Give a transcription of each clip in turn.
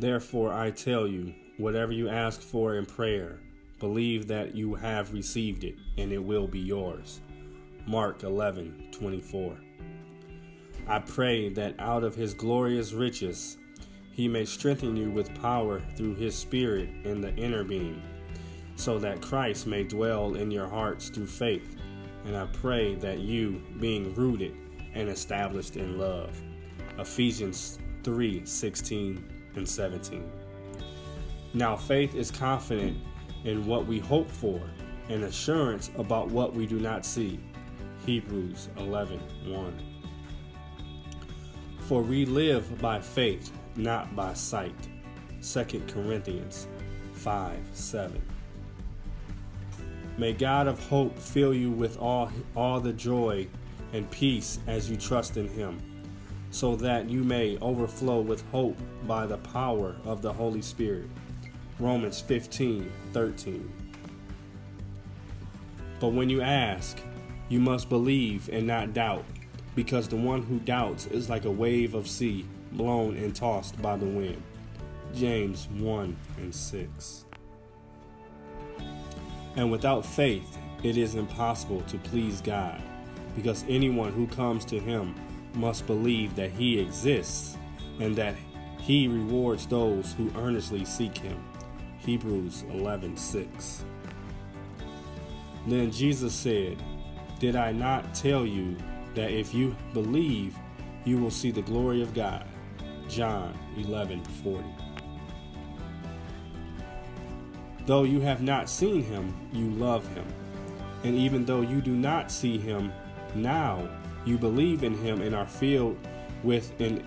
Therefore, I tell you, whatever you ask for in prayer, believe that you have received it, and it will be yours. Mark 11 24. I pray that out of his glorious riches he may strengthen you with power through his Spirit in the inner being, so that Christ may dwell in your hearts through faith. And I pray that you, being rooted and established in love. Ephesians 3 16 and 17. Now, faith is confident in what we hope for and assurance about what we do not see. Hebrews 11 1. For we live by faith, not by sight. 2 Corinthians 5 7. May God of hope fill you with all, all the joy and peace as you trust in Him so that you may overflow with hope by the power of the Holy Spirit. Romans 15 13. But when you ask, you must believe and not doubt, because the one who doubts is like a wave of sea blown and tossed by the wind. James 1 and 6. And without faith, it is impossible to please God, because anyone who comes to Him must believe that he exists and that he rewards those who earnestly seek him. Hebrews 11:6. Then Jesus said, "Did I not tell you that if you believe, you will see the glory of God?" John 11:40. Though you have not seen him, you love him. And even though you do not see him now, you believe in him and are filled with an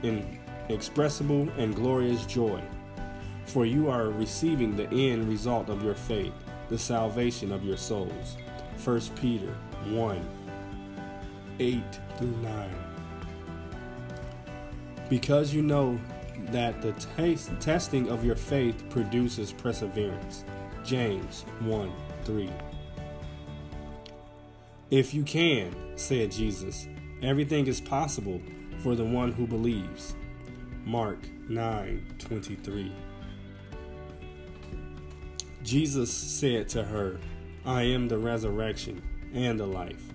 inexpressible and glorious joy. For you are receiving the end result of your faith, the salvation of your souls. 1 Peter 1 8 through 9. Because you know that the testing of your faith produces perseverance. James 1 3. If you can, said Jesus, Everything is possible for the one who believes. Mark 9:23. Jesus said to her, I am the resurrection and the life.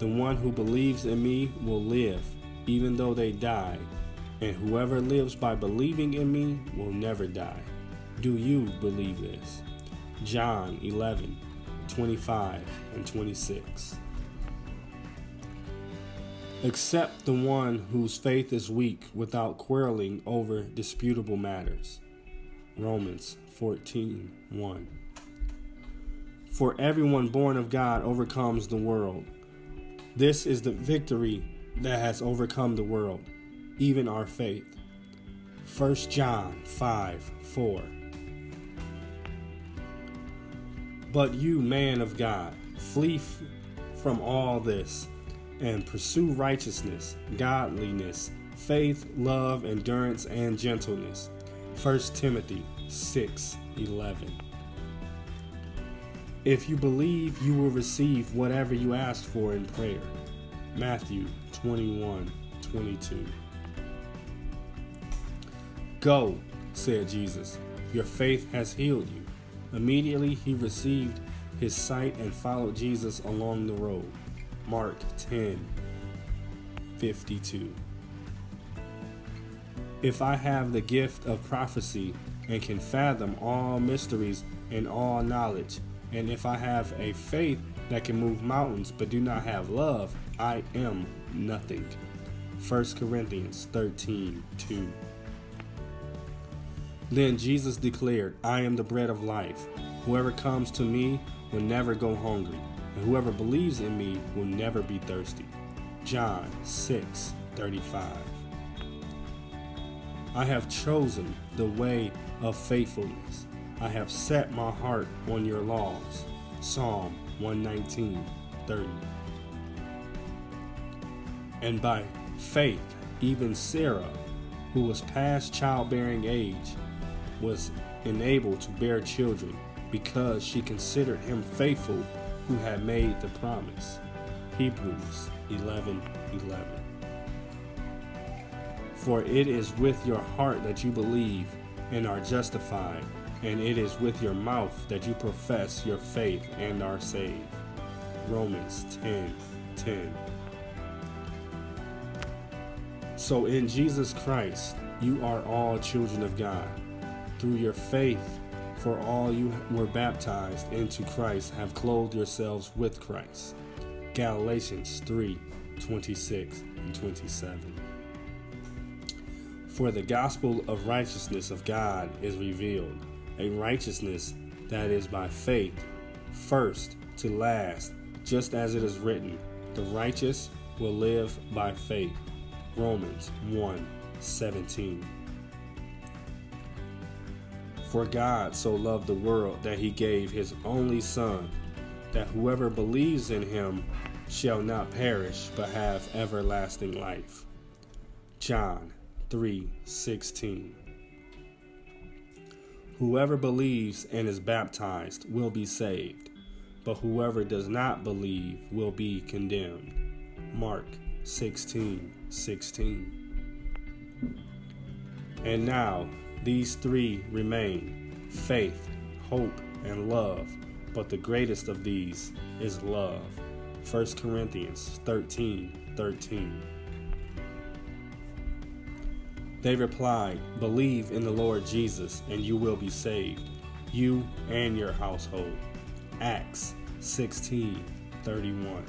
The one who believes in me will live even though they die, and whoever lives by believing in me will never die. Do you believe this? John 11, 25 and 26. Accept the one whose faith is weak without quarreling over disputable matters. Romans 14 1. For everyone born of God overcomes the world. This is the victory that has overcome the world, even our faith. 1 John 5 4. But you, man of God, flee f- from all this and pursue righteousness, godliness, faith, love, endurance, and gentleness. 1 Timothy 6 11. If you believe, you will receive whatever you ask for in prayer. Matthew 21 22. Go, said Jesus. Your faith has healed you. Immediately he received his sight and followed Jesus along the road. Mark 10 52. If I have the gift of prophecy and can fathom all mysteries and all knowledge, and if I have a faith that can move mountains but do not have love, I am nothing. 1 Corinthians 13 2. Then Jesus declared, I am the bread of life. Whoever comes to me will never go hungry and whoever believes in me will never be thirsty. John 6 35. I have chosen the way of faithfulness. I have set my heart on your laws. Psalm 119 30. And by faith, even Sarah, who was past childbearing age, was enabled to bear children because she considered him faithful who had made the promise. Hebrews 11 11. For it is with your heart that you believe and are justified, and it is with your mouth that you profess your faith and are saved. Romans 10 10. So in Jesus Christ, you are all children of God. Through your faith, for all you were baptized into Christ have clothed yourselves with Christ. Galatians 3 26 and 27. For the gospel of righteousness of God is revealed, a righteousness that is by faith, first to last, just as it is written, the righteous will live by faith. Romans 1 17. For God so loved the world that he gave his only Son, that whoever believes in him shall not perish but have everlasting life. John 3:16 Whoever believes and is baptized will be saved, but whoever does not believe will be condemned. Mark 16:16 16. And now these three remain faith, hope, and love, but the greatest of these is love. 1 Corinthians 13 13. They replied, Believe in the Lord Jesus, and you will be saved, you and your household. Acts 16 31.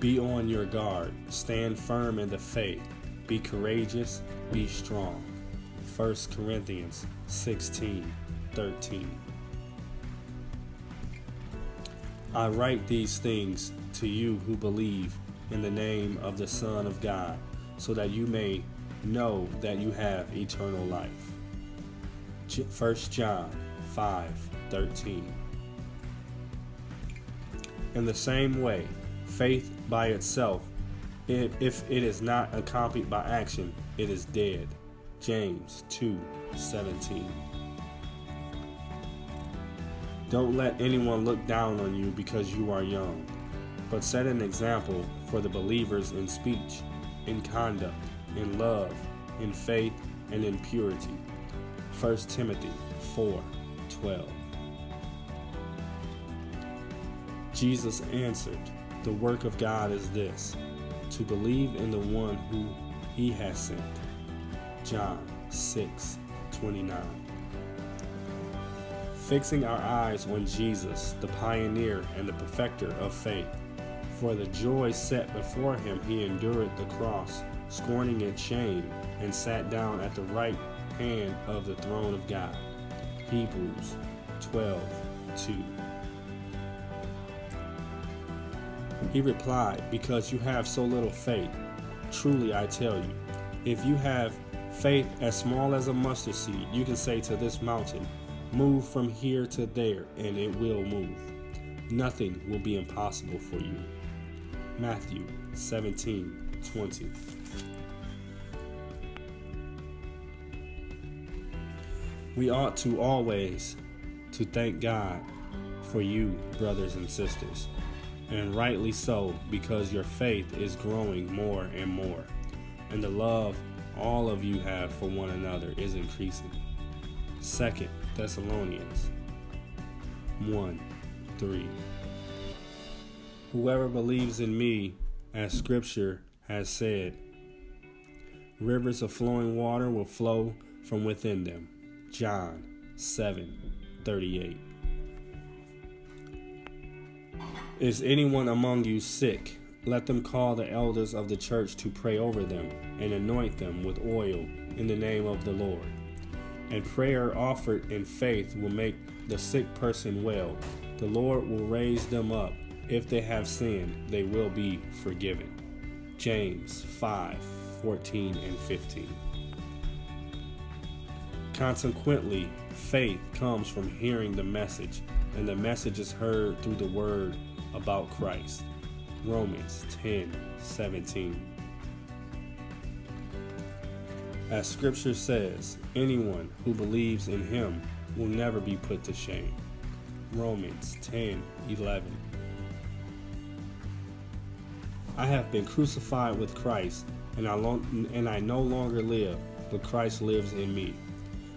Be on your guard, stand firm in the faith, be courageous, be strong. 1 Corinthians 16 13. I write these things to you who believe in the name of the Son of God, so that you may know that you have eternal life. 1 John 5 13. In the same way, faith by itself, if it is not accompanied by action, it is dead. James 2 17. Don't let anyone look down on you because you are young but set an example for the believers in speech, in conduct, in love, in faith, and in purity. 1 Timothy 4 12. Jesus answered, The work of God is this, to believe in the one who he has sent. John 6 29. Fixing our eyes on Jesus, the pioneer and the perfecter of faith for the joy set before him, he endured the cross, scorning its shame, and sat down at the right hand of the throne of God. Hebrews 12 2. He replied, Because you have so little faith. Truly I tell you, if you have faith as small as a mustard seed, you can say to this mountain, Move from here to there, and it will move. Nothing will be impossible for you. Matthew 17 20. We ought to always to thank God for you, brothers and sisters, and rightly so, because your faith is growing more and more, and the love all of you have for one another is increasing. Second Thessalonians 1 3. Whoever believes in me, as Scripture has said, rivers of flowing water will flow from within them. John 7 38. Is anyone among you sick? Let them call the elders of the church to pray over them and anoint them with oil in the name of the Lord. And prayer offered in faith will make the sick person well. The Lord will raise them up. If they have sinned, they will be forgiven. James 5 14 and 15. Consequently, faith comes from hearing the message, and the message is heard through the word about Christ. Romans 10 17. As scripture says, anyone who believes in him will never be put to shame. Romans 10 11. I have been crucified with Christ, and I, long, and I no longer live, but Christ lives in me.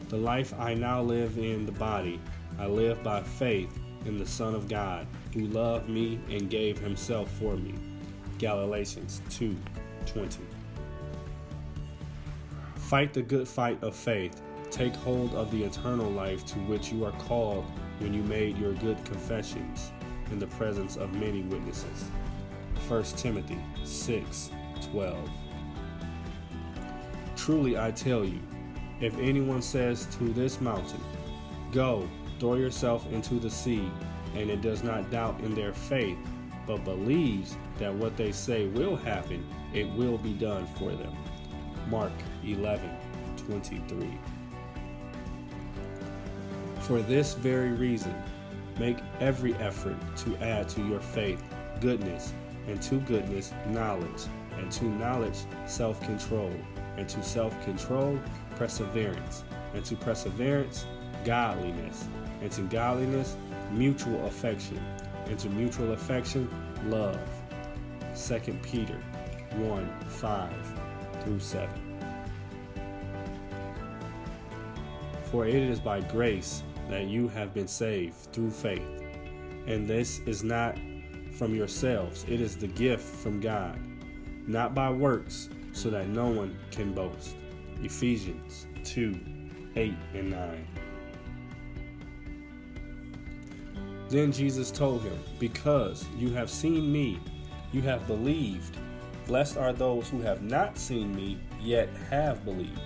The life I now live in the body, I live by faith in the Son of God, who loved me and gave himself for me. Galatians 2:20. Fight the good fight of faith. Take hold of the eternal life to which you are called when you made your good confessions in the presence of many witnesses. 1 Timothy 6:12. Truly I tell you, if anyone says to this mountain, Go, throw yourself into the sea, and it does not doubt in their faith, but believes that what they say will happen, it will be done for them. Mark 11 23. For this very reason, make every effort to add to your faith goodness, and to goodness, knowledge, and to knowledge, self control, and to self control, perseverance, and to perseverance, godliness, and to godliness, mutual affection, into mutual affection, love. 2 Peter 1 5 through 7. For it is by grace that you have been saved through faith. And this is not from yourselves, it is the gift from God, not by works, so that no one can boast. Ephesians 2 8 and 9. Then Jesus told him, Because you have seen me, you have believed. Blessed are those who have not seen me, yet have believed.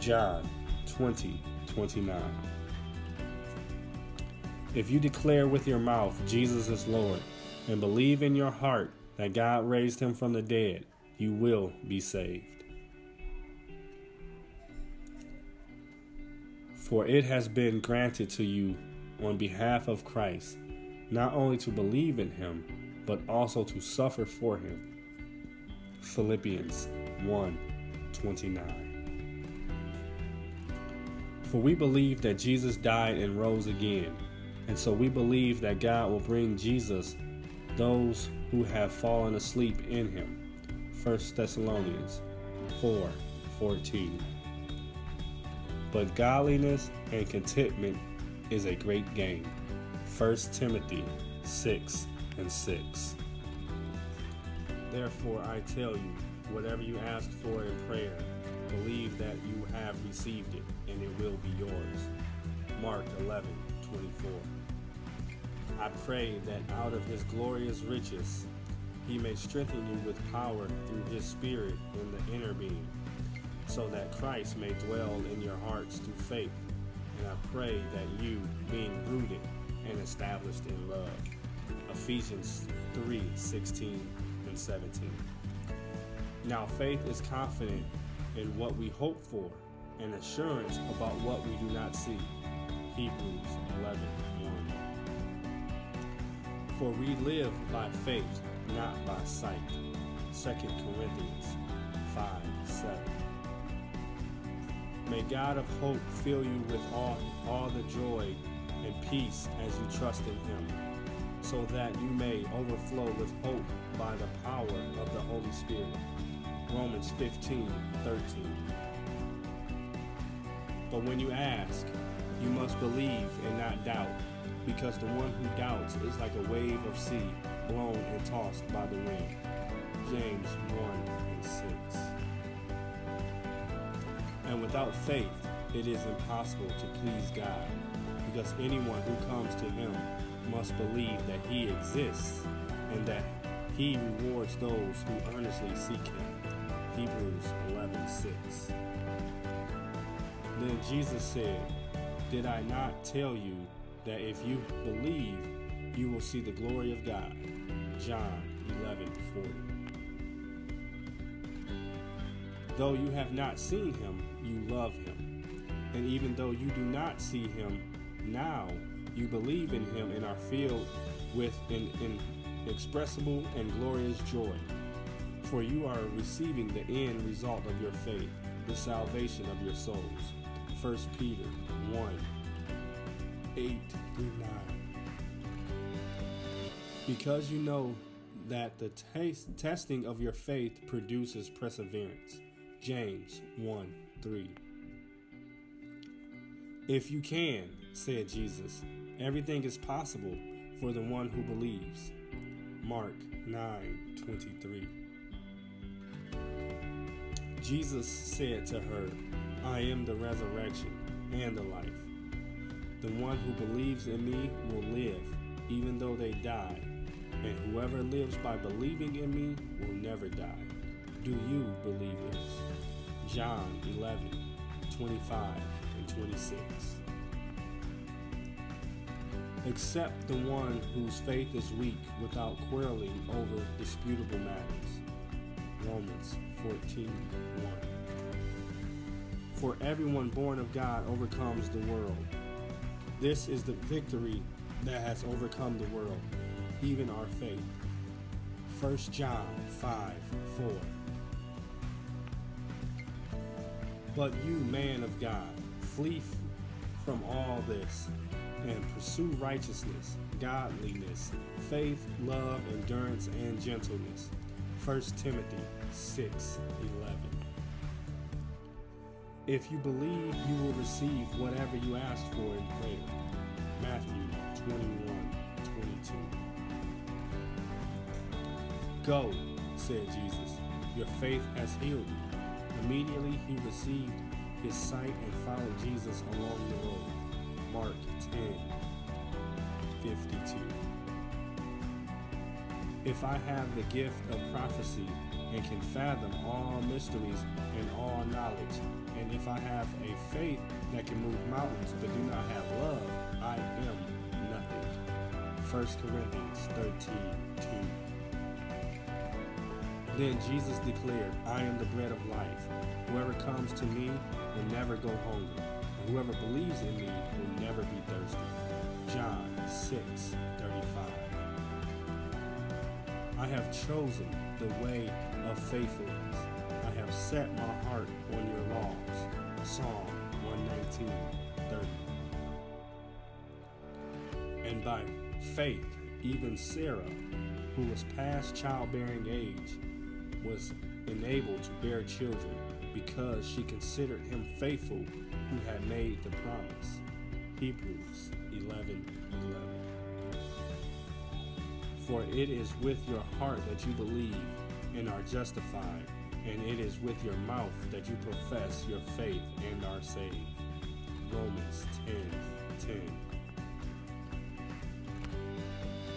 John 20 29. If you declare with your mouth Jesus is Lord and believe in your heart that God raised him from the dead, you will be saved. For it has been granted to you on behalf of Christ, not only to believe in him, but also to suffer for him. Philippians 1 29. For we believe that Jesus died and rose again, and so we believe that God will bring Jesus those who have fallen asleep in him. 1 Thessalonians 4 14. But godliness and contentment is a great gain. 1 Timothy 6 and 6. Therefore, I tell you, whatever you ask for in prayer, believe that you have received it, and it will be yours. Mark 11 24. I pray that out of his glorious riches, he may strengthen you with power through his Spirit in the inner being, so that Christ may dwell in your hearts through faith and I pray that you, being rooted and established in love. Ephesians 3 16 and 17. Now, faith is confident in what we hope for and assurance about what we do not see. Hebrews 11 1. For we live by faith, not by sight. 2 Corinthians 5 7. May God of hope fill you with all, all the joy and peace as you trust in Him, so that you may overflow with hope by the power of the Holy Spirit. Romans 15 13. But when you ask, you must believe and not doubt, because the one who doubts is like a wave of sea blown and tossed by the wind. James 1 and 6. And without faith, it is impossible to please God, because anyone who comes to Him must believe that He exists and that He rewards those who earnestly seek Him. Hebrews 11:6. Then Jesus said, Did I not tell you that if you believe, you will see the glory of God? John 11:40. Though you have not seen him, you love him. And even though you do not see him now, you believe in him and are filled with an inexpressible and glorious joy. For you are receiving the end result of your faith, the salvation of your souls. 1 Peter 1 8 through 9. Because you know that the taste, testing of your faith produces perseverance. James 1 3. If you can, said Jesus, everything is possible for the one who believes. Mark 9 23. Jesus said to her, I am the resurrection and the life. The one who believes in me will live, even though they die, and whoever lives by believing in me will never die. Do you believe this? John 11 25 and 26. Accept the one whose faith is weak without quarreling over disputable matters. Romans 14 1. For everyone born of God overcomes the world. This is the victory that has overcome the world, even our faith. 1 John 5 4. But you, man of God, flee from all this and pursue righteousness, godliness, faith, love, endurance, and gentleness. 1 Timothy 6 11. If you believe, you will receive whatever you ask for in prayer. Matthew 21 22. Go, said Jesus. Your faith has healed you. Immediately he received his sight and followed Jesus along the road. Mark 10 52. If I have the gift of prophecy and can fathom all mysteries and all knowledge, and if I have a faith that can move mountains but do not have love, I am nothing. 1 Corinthians 13 2. Then Jesus declared, I am the bread of life. Whoever comes to me will never go hungry, and whoever believes in me will never be thirsty. John 6 35. I have chosen the way of faithfulness. I have set my heart on your laws. Psalm 119 30. And by faith, even Sarah, who was past childbearing age, was enabled to bear children because she considered him faithful who had made the promise. Hebrews 11 11. For it is with your heart that you believe and are justified, and it is with your mouth that you profess your faith and are saved. Romans 10 10.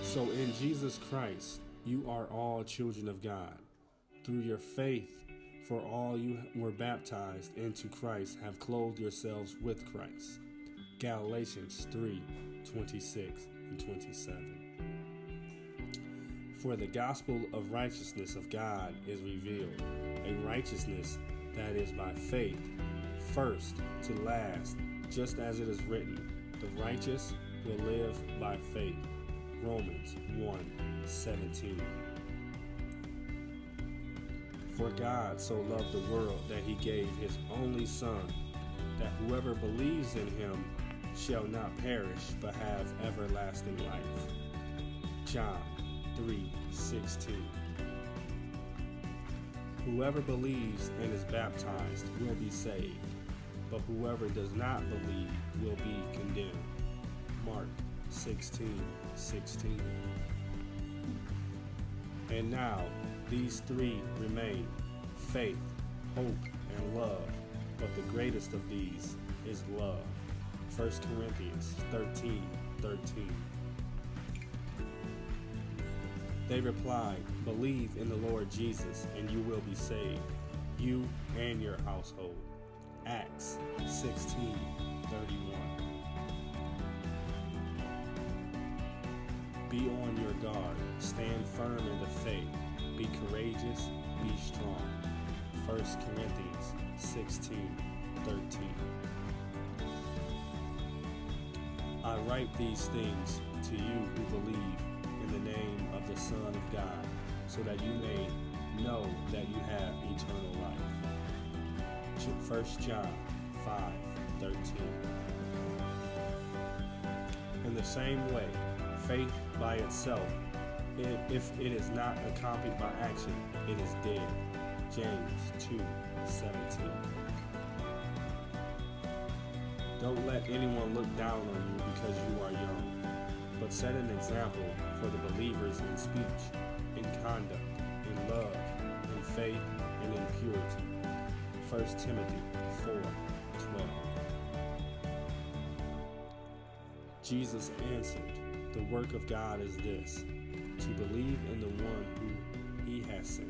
So in Jesus Christ, you are all children of God. Through your faith, for all you were baptized into Christ have clothed yourselves with Christ. Galatians 3 26 and 27. For the gospel of righteousness of God is revealed, a righteousness that is by faith, first to last, just as it is written, the righteous will live by faith. Romans 1 17. For God so loved the world that he gave his only Son, that whoever believes in him shall not perish but have everlasting life. John 3:16. Whoever believes and is baptized will be saved, but whoever does not believe will be condemned. Mark 16:16. And now these three remain faith, hope, and love, but the greatest of these is love. 1 Corinthians 13 13. They replied, Believe in the Lord Jesus, and you will be saved, you and your household. Acts 16 31. Be on your guard, stand firm in the faith, be courageous, be strong. 1 Corinthians 16 13. I write these things to you who believe in the name of the Son of God, so that you may know that you have eternal life. 1 John 5 13. In the same way, faith by itself, If it is not accompanied by action, it is dead. James 2 17. Don't let anyone look down on you because you are young, but set an example for the believers in speech, in conduct, in love, in faith, and in purity. 1 Timothy 4 12. Jesus answered, The work of God is this, to believe in the one who he has sent.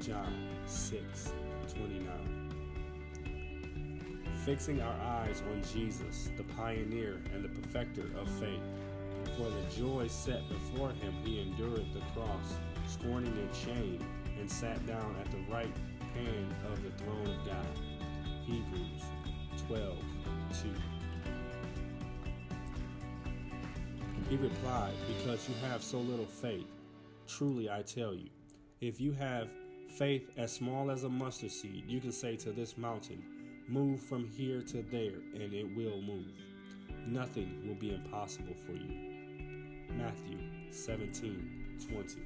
John 6 29. Fixing our eyes on Jesus, the pioneer and the perfecter of faith. For the joy set before him, he endured the cross, scorning its shame, and sat down at the right hand of the throne of God. Hebrews 12 2. He replied, Because you have so little faith. Truly I tell you, if you have faith as small as a mustard seed, you can say to this mountain, Move from here to there, and it will move. Nothing will be impossible for you. Matthew 17 20.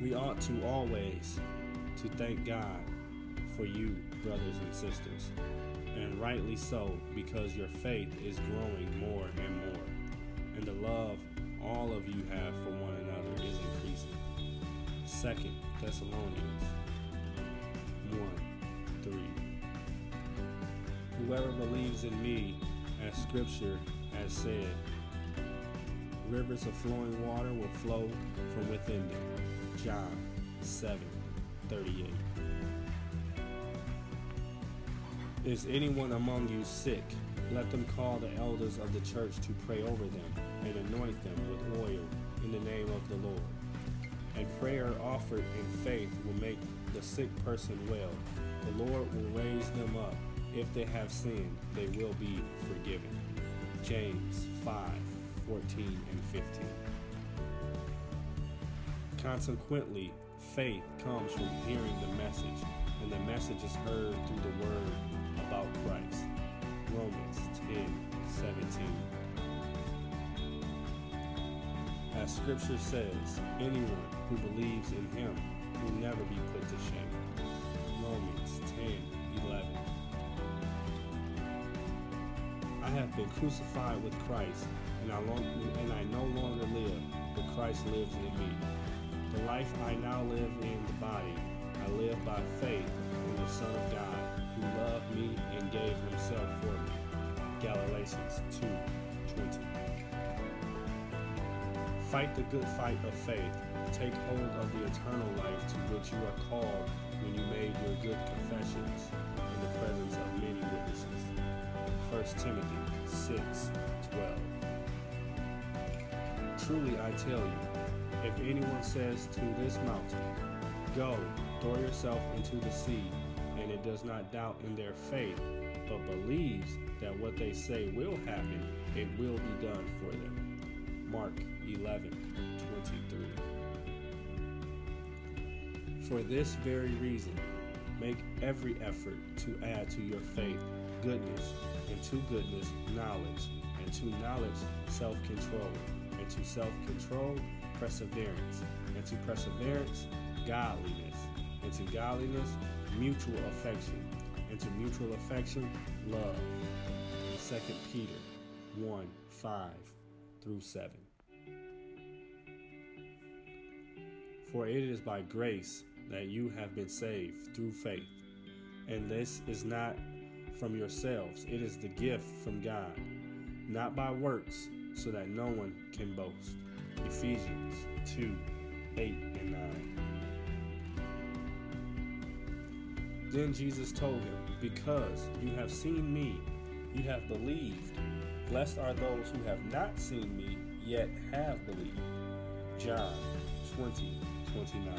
We ought to always to thank God for you, brothers and sisters, and rightly so, because your faith is growing more and more, and the love all of you have for one another is increasing. Second Thessalonians 1 3. Whoever believes in me, as scripture has said, rivers of flowing water will flow from within them. John 7 38. Is anyone among you sick? Let them call the elders of the church to pray over them and anoint them with oil in the name of the Lord. And prayer offered in faith will make the sick person well. The Lord will raise them up. If they have sinned, they will be forgiven. James 5 14 and 15. Consequently, faith comes from hearing the message, and the message is heard through the word Christ. Romans 10 17. As scripture says, anyone who believes in him will never be put to shame. Romans 10 11. I have been crucified with Christ, and I, long, and I no longer live, but Christ lives in me. The life I now live in the body, I live by faith in the Son of God, who loved me and gave himself for me. Galatians 2 20. Fight the good fight of faith. Take hold of the eternal life to which you are called when you made your good confessions in the presence of many witnesses. 1 Timothy 6 12. Truly I tell you, if anyone says to this mountain, Go, throw yourself into the sea, it does not doubt in their faith, but believes that what they say will happen, it will be done for them. Mark 11 23. For this very reason, make every effort to add to your faith goodness, and to goodness, knowledge, and to knowledge, self control, and to self control, perseverance, and to perseverance, godliness, and to godliness, mutual affection, into mutual affection, love. 2 Peter 1 5 through 7. For it is by grace that you have been saved through faith. And this is not from yourselves, it is the gift from God, not by works, so that no one can boast. Ephesians 2 8 and 9. Then Jesus told him, Because you have seen me, you have believed. Blessed are those who have not seen me, yet have believed. John 20 29.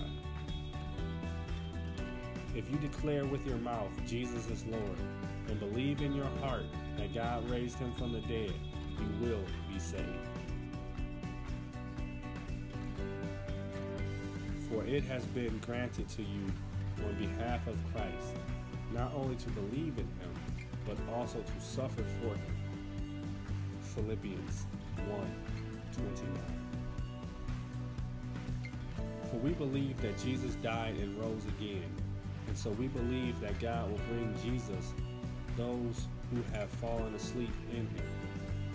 If you declare with your mouth Jesus is Lord and believe in your heart that God raised him from the dead, you will be saved. For it has been granted to you on behalf of Christ not only to believe in him, but also to suffer for him. Philippians 1 29. For we believe that Jesus died and rose again, and so we believe that God will bring Jesus those who have fallen asleep in him.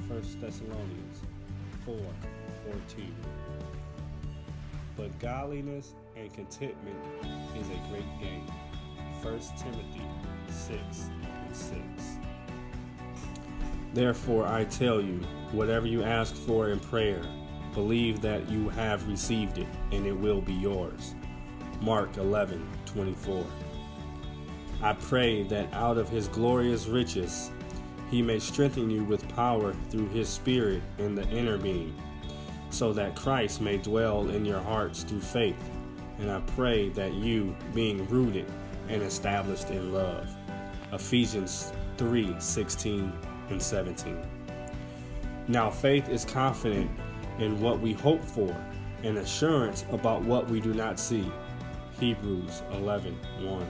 1 Thessalonians 4 14. But godliness and contentment is a great gain. 1 Timothy 6 and 6. Therefore, I tell you, whatever you ask for in prayer, believe that you have received it, and it will be yours. Mark 11 24. I pray that out of his glorious riches he may strengthen you with power through his Spirit in the inner being, so that Christ may dwell in your hearts through faith. And I pray that you, being rooted and established in love. Ephesians 3 16 and 17. Now, faith is confident in what we hope for and assurance about what we do not see. Hebrews 11 1.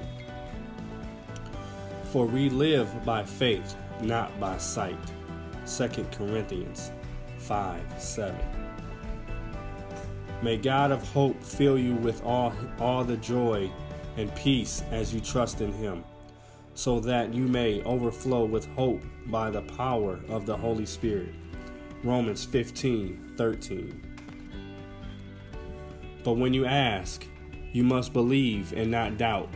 For we live by faith, not by sight. 2 Corinthians 5 7. May God of hope fill you with all, all the joy and peace as you trust in Him, so that you may overflow with hope by the power of the Holy Spirit. Romans 15 13. But when you ask, you must believe and not doubt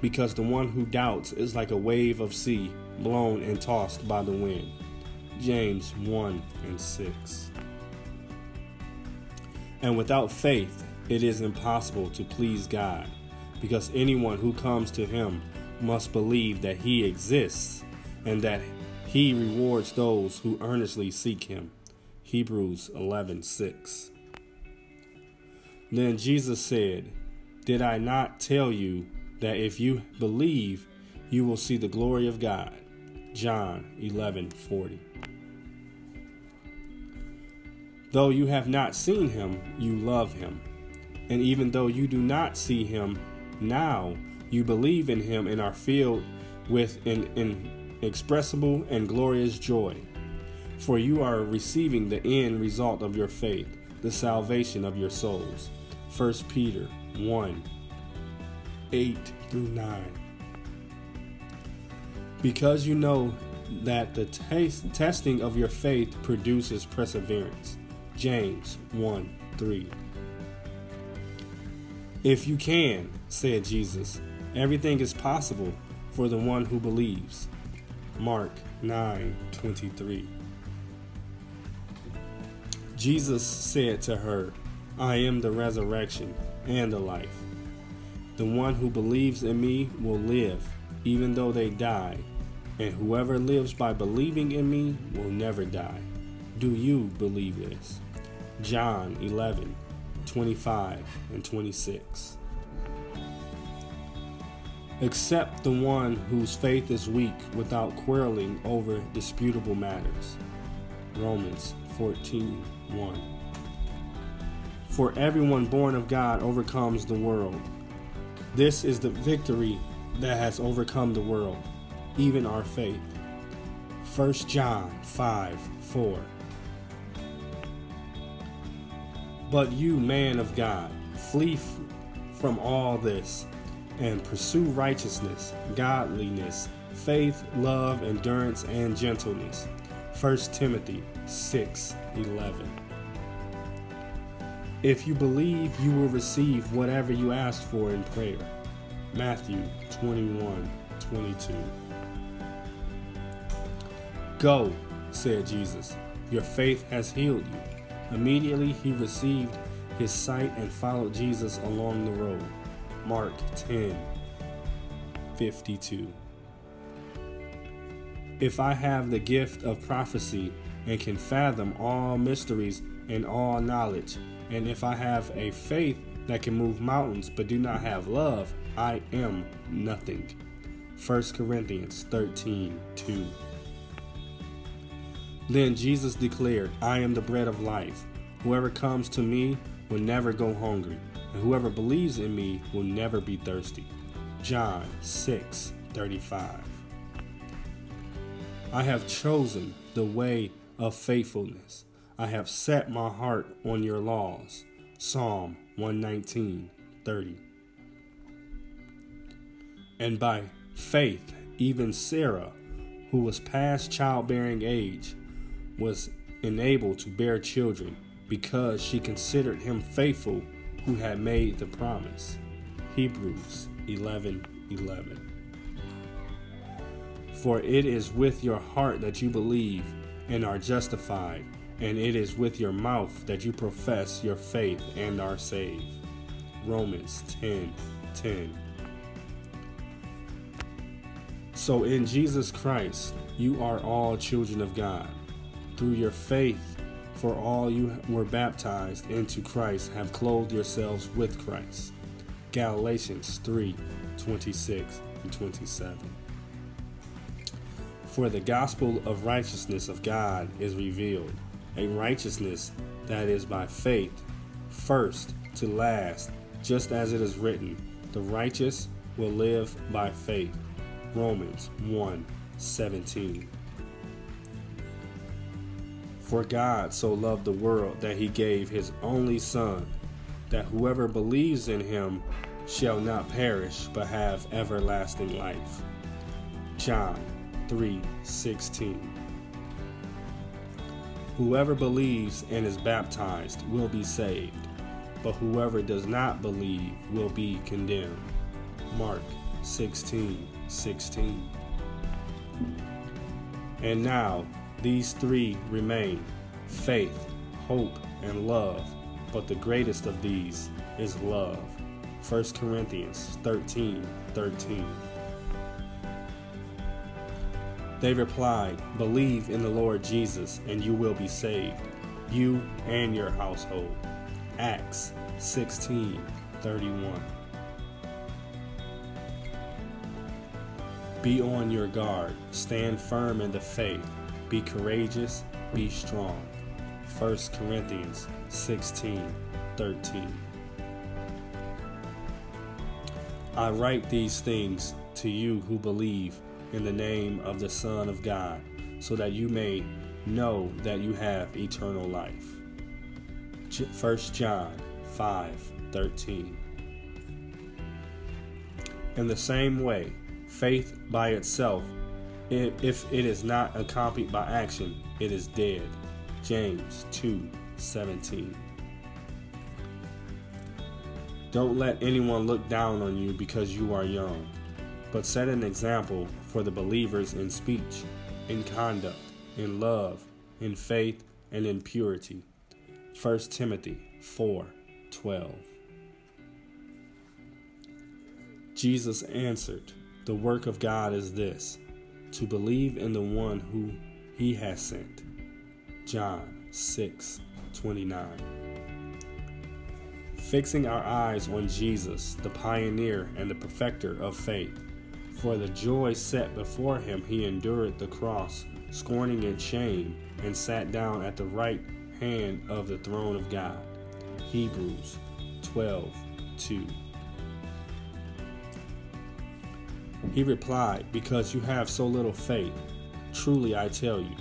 because the one who doubts is like a wave of sea blown and tossed by the wind. James 1 and 6. And without faith, it is impossible to please God, because anyone who comes to Him must believe that He exists and that He rewards those who earnestly seek Him. Hebrews 11 6. Then Jesus said, Did I not tell you that if you believe, you will see the glory of God. John 11:40. Though you have not seen him, you love him. And even though you do not see him now, you believe in him and are filled with an inexpressible and glorious joy. For you are receiving the end result of your faith, the salvation of your souls. 1 Peter 1 8 through 9. Because you know that the taste, testing of your faith produces perseverance. James 1 3. If you can, said Jesus, everything is possible for the one who believes. Mark 9 23. Jesus said to her, I am the resurrection and the life. The one who believes in me will live, even though they die, and whoever lives by believing in me will never die. Do you believe this? John 11, 25 and 26. Accept the one whose faith is weak without quarreling over disputable matters. Romans 14, 1. For everyone born of God overcomes the world. This is the victory that has overcome the world, even our faith. 1 John 5 4. But you, man of God, flee from all this and pursue righteousness, godliness, faith, love, endurance, and gentleness. 1 Timothy 6 11. If you believe, you will receive whatever you ask for in prayer. Matthew 21 22. Go, said Jesus. Your faith has healed you. Immediately he received his sight and followed Jesus along the road. Mark 10 52. If I have the gift of prophecy and can fathom all mysteries and all knowledge, and if I have a faith that can move mountains but do not have love, I am nothing. 1 Corinthians 13 2. Then Jesus declared, I am the bread of life. Whoever comes to me will never go hungry, and whoever believes in me will never be thirsty. John 6 35. I have chosen the way of faithfulness. I have set my heart on your laws. Psalm 119, 30. And by faith, even Sarah, who was past childbearing age, was enabled to bear children because she considered him faithful who had made the promise. Hebrews 11 11. For it is with your heart that you believe and are justified, and it is with your mouth that you profess your faith and are saved. Romans 10 10. So in Jesus Christ, you are all children of God. Through your faith, for all you were baptized into Christ have clothed yourselves with Christ. Galatians 3 26 and 27. For the gospel of righteousness of God is revealed, a righteousness that is by faith, first to last, just as it is written, the righteous will live by faith. Romans 1 17. For God so loved the world that he gave his only Son, that whoever believes in him shall not perish but have everlasting life. John 3:16 Whoever believes and is baptized will be saved, but whoever does not believe will be condemned. Mark 16:16 And now these three remain faith, hope, and love, but the greatest of these is love. 1 Corinthians 13 13. They replied, Believe in the Lord Jesus, and you will be saved, you and your household. Acts 16 31. Be on your guard, stand firm in the faith be courageous, be strong. 1 Corinthians 16 13. I write these things to you who believe in the name of the Son of God, so that you may know that you have eternal life. 1 John 5 13. In the same way, faith by itself if it is not accompanied by action, it is dead. James 2 17. Don't let anyone look down on you because you are young, but set an example for the believers in speech, in conduct, in love, in faith, and in purity. 1 Timothy 4 12. Jesus answered, The work of God is this to believe in the one who he has sent. John 6 29. Fixing our eyes on Jesus, the pioneer and the perfecter of faith. For the joy set before him, he endured the cross, scorning its shame, and sat down at the right hand of the throne of God. Hebrews 12 2. He replied, Because you have so little faith. Truly I tell you,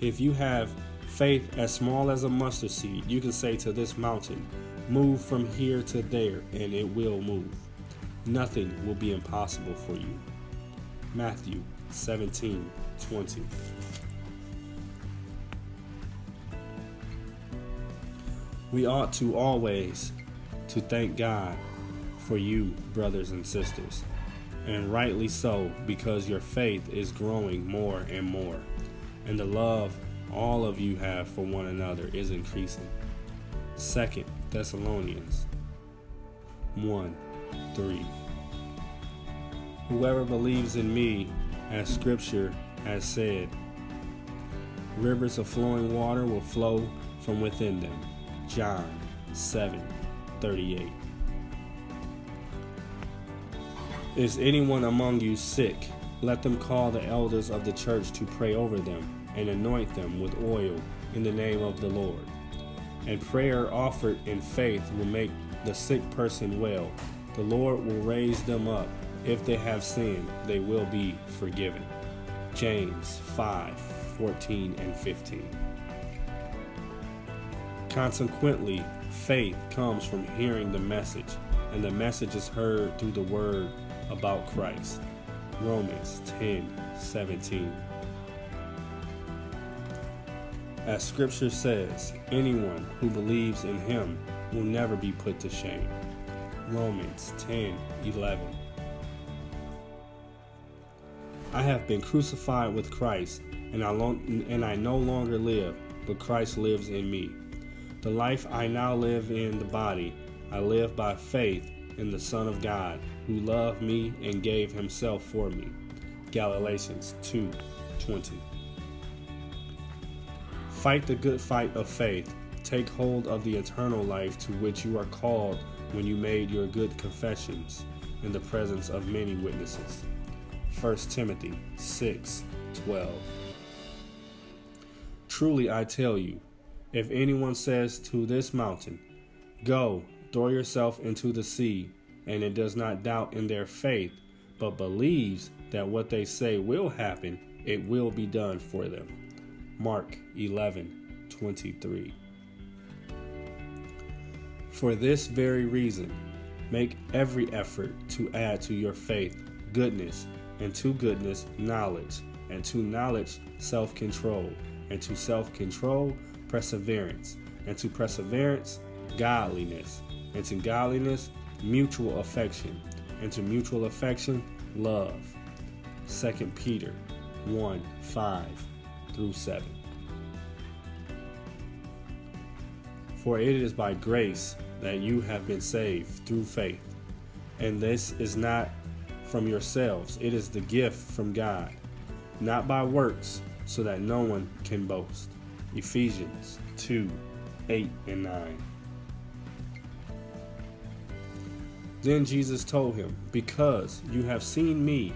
if you have faith as small as a mustard seed, you can say to this mountain, Move from here to there, and it will move. Nothing will be impossible for you. Matthew 17 20. We ought to always to thank God for you, brothers and sisters and rightly so, because your faith is growing more and more, and the love all of you have for one another is increasing. Second Thessalonians 1 3. Whoever believes in me, as Scripture has said, rivers of flowing water will flow from within them. John 7 38. Is anyone among you sick? Let them call the elders of the church to pray over them and anoint them with oil in the name of the Lord. And prayer offered in faith will make the sick person well. The Lord will raise them up. If they have sinned, they will be forgiven. James 5 14 and 15. Consequently, faith comes from hearing the message, and the message is heard through the word about Christ. Romans 10 17. As scripture says, anyone who believes in him will never be put to shame. Romans 10 11. I have been crucified with Christ, and I, and I no longer live, but Christ lives in me. The life I now live in the body, I live by faith in the Son of God, who loved me and gave himself for me. Galatians 2 20. Fight the good fight of faith. Take hold of the eternal life to which you are called when you made your good confessions in the presence of many witnesses. 1 Timothy 6 12. Truly I tell you, if anyone says to this mountain, Go, throw yourself into the sea, and it does not doubt in their faith, but believes that what they say will happen, it will be done for them. Mark 11 23. For this very reason, make every effort to add to your faith goodness, and to goodness, knowledge, and to knowledge, self control, and to self control, perseverance, and to perseverance, godliness, and to godliness, mutual affection, and to mutual affection, love. 2 Peter 1 5 through 7. For it is by grace that you have been saved through faith. And this is not from yourselves, it is the gift from God, not by works, so that no one can boast. Ephesians 2 8 and 9. Then Jesus told him, Because you have seen me,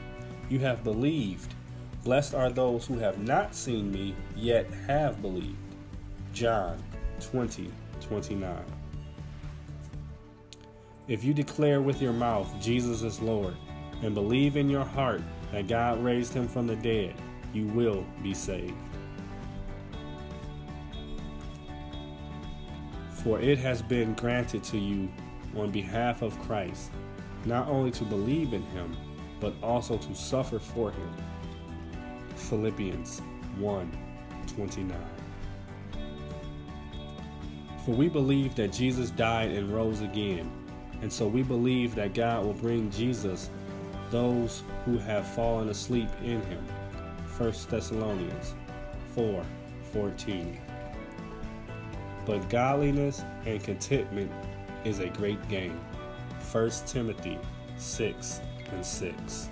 you have believed. Blessed are those who have not seen me, yet have believed. John 20 29. If you declare with your mouth Jesus is Lord and believe in your heart that God raised him from the dead, you will be saved. For it has been granted to you on behalf of Christ not only to believe in him, but also to suffer for him. Philippians 1 29. For we believe that Jesus died and rose again, and so we believe that God will bring Jesus those who have fallen asleep in him. 1 Thessalonians 4 14. But godliness and contentment is a great gain. 1 Timothy 6 and 6.